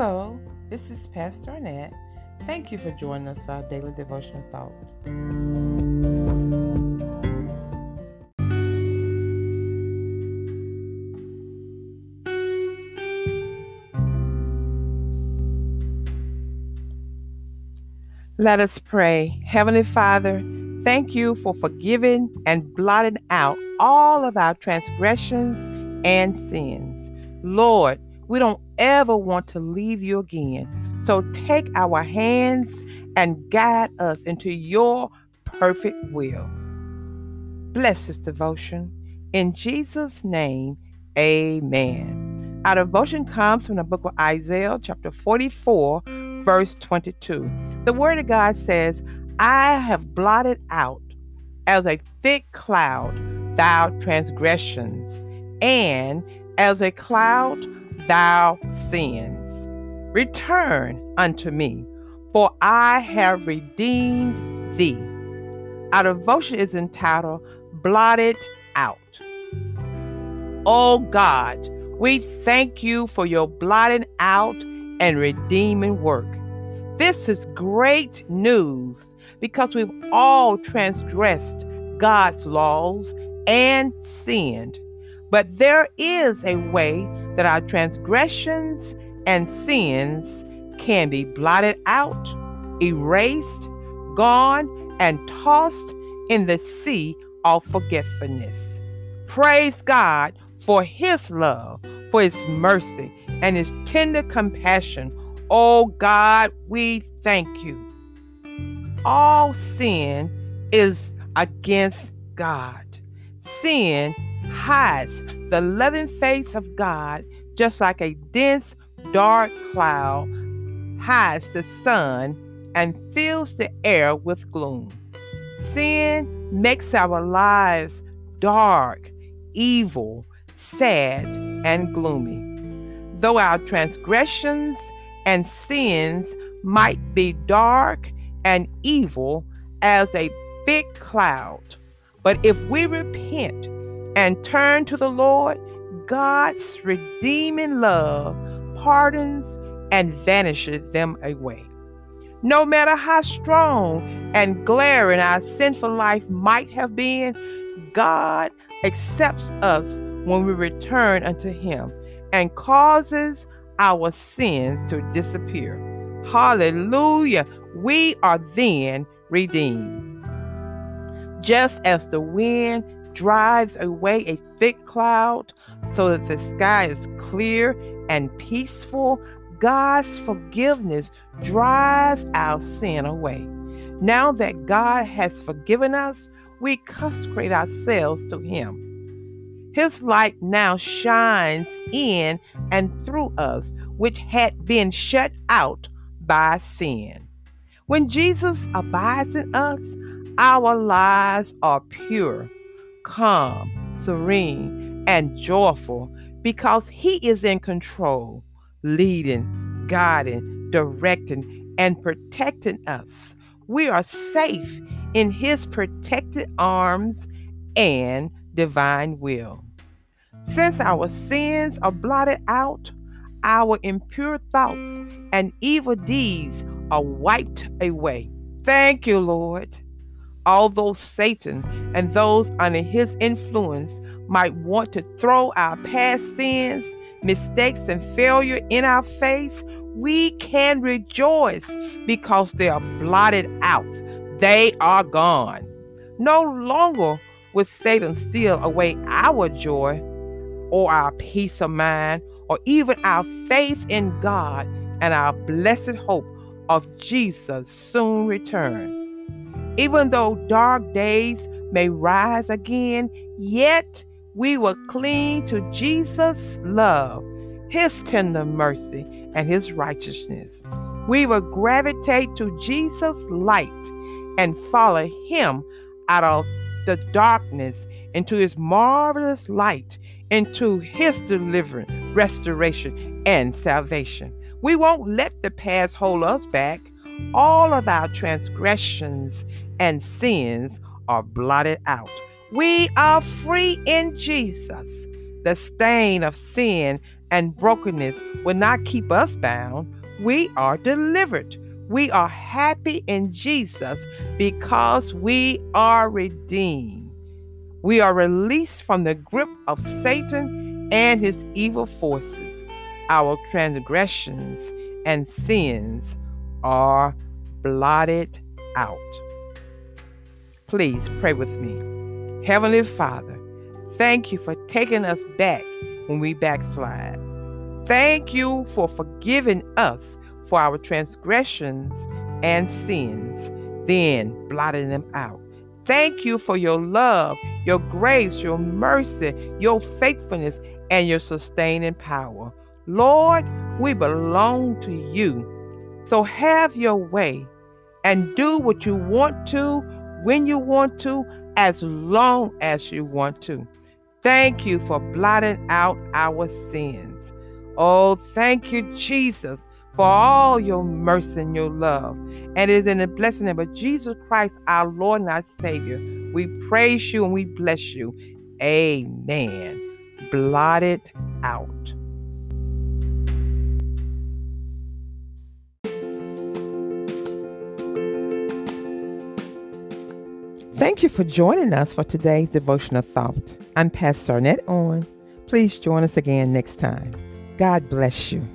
Hello, this is Pastor Annette. Thank you for joining us for our daily devotional thought. Let us pray. Heavenly Father, thank you for forgiving and blotting out all of our transgressions and sins. Lord, we don't ever want to leave you again. So take our hands and guide us into your perfect will. Bless this devotion. In Jesus' name, amen. Our devotion comes from the book of Isaiah, chapter 44, verse 22. The word of God says, I have blotted out as a thick cloud thy transgressions, and as a cloud thou sins. Return unto me, for I have redeemed thee. Our devotion is entitled Blotted Out. Oh God, we thank you for your blotting out and redeeming work. This is great news because we've all transgressed God's laws and sinned. But there is a way that our transgressions and sins can be blotted out, erased, gone, and tossed in the sea of forgetfulness. Praise God for His love, for His mercy, and His tender compassion. Oh God, we thank you. All sin is against God. Sin hides the loving face of God just like a dense, dark cloud hides the sun and fills the air with gloom. Sin makes our lives dark, evil, sad, and gloomy. Though our transgressions and sins might be dark and evil as a thick cloud, but if we repent and turn to the Lord, God's redeeming love pardons and vanishes them away. No matter how strong and glaring our sinful life might have been, God accepts us when we return unto Him and causes our sins to disappear. Hallelujah. We are then redeemed. Just as the wind drives away a thick cloud so that the sky is clear and peaceful, God's forgiveness drives our sin away. Now that God has forgiven us, we consecrate ourselves to Him. His light now shines in and through us, which had been shut out by sin. When Jesus abides in us, our lives are pure, calm, serene, and joyful because He is in control, leading, guiding, directing, and protecting us. We are safe in His protected arms and divine will. Since our sins are blotted out, our impure thoughts and evil deeds are wiped away. Thank you, Lord. Although Satan and those under his influence might want to throw our past sins, mistakes, and failure in our face, we can rejoice because they are blotted out. They are gone. No longer will Satan steal away our joy or our peace of mind or even our faith in God and our blessed hope of Jesus' soon return. Even though dark days may rise again, yet we will cling to Jesus' love, His tender mercy, and His righteousness. We will gravitate to Jesus' light and follow Him out of the darkness into His marvelous light, into His deliverance, restoration, and salvation. We won't let the past hold us back. All of our transgressions and sins are blotted out. We are free in Jesus. The stain of sin and brokenness will not keep us bound. We are delivered. We are happy in Jesus because we are redeemed. We are released from the grip of Satan and his evil forces. Our transgressions and sins are blotted out. Please pray with me. Heavenly Father, thank you for taking us back when we backslide. Thank you for forgiving us for our transgressions and sins, then blotting them out. Thank you for your love, your grace, your mercy, your faithfulness, and your sustaining power. Lord, we belong to you. So have your way and do what you want to, when you want to, as long as you want to. Thank you for blotting out our sins. Oh, thank you, Jesus, for all your mercy and your love. And it is in the blessed name of Jesus Christ, our Lord and our Savior. We praise you and we bless you. Amen. Blotted out. Thank you for joining us for today's devotional thought. I'm Pastor Arnett On. Please join us again next time. God bless you.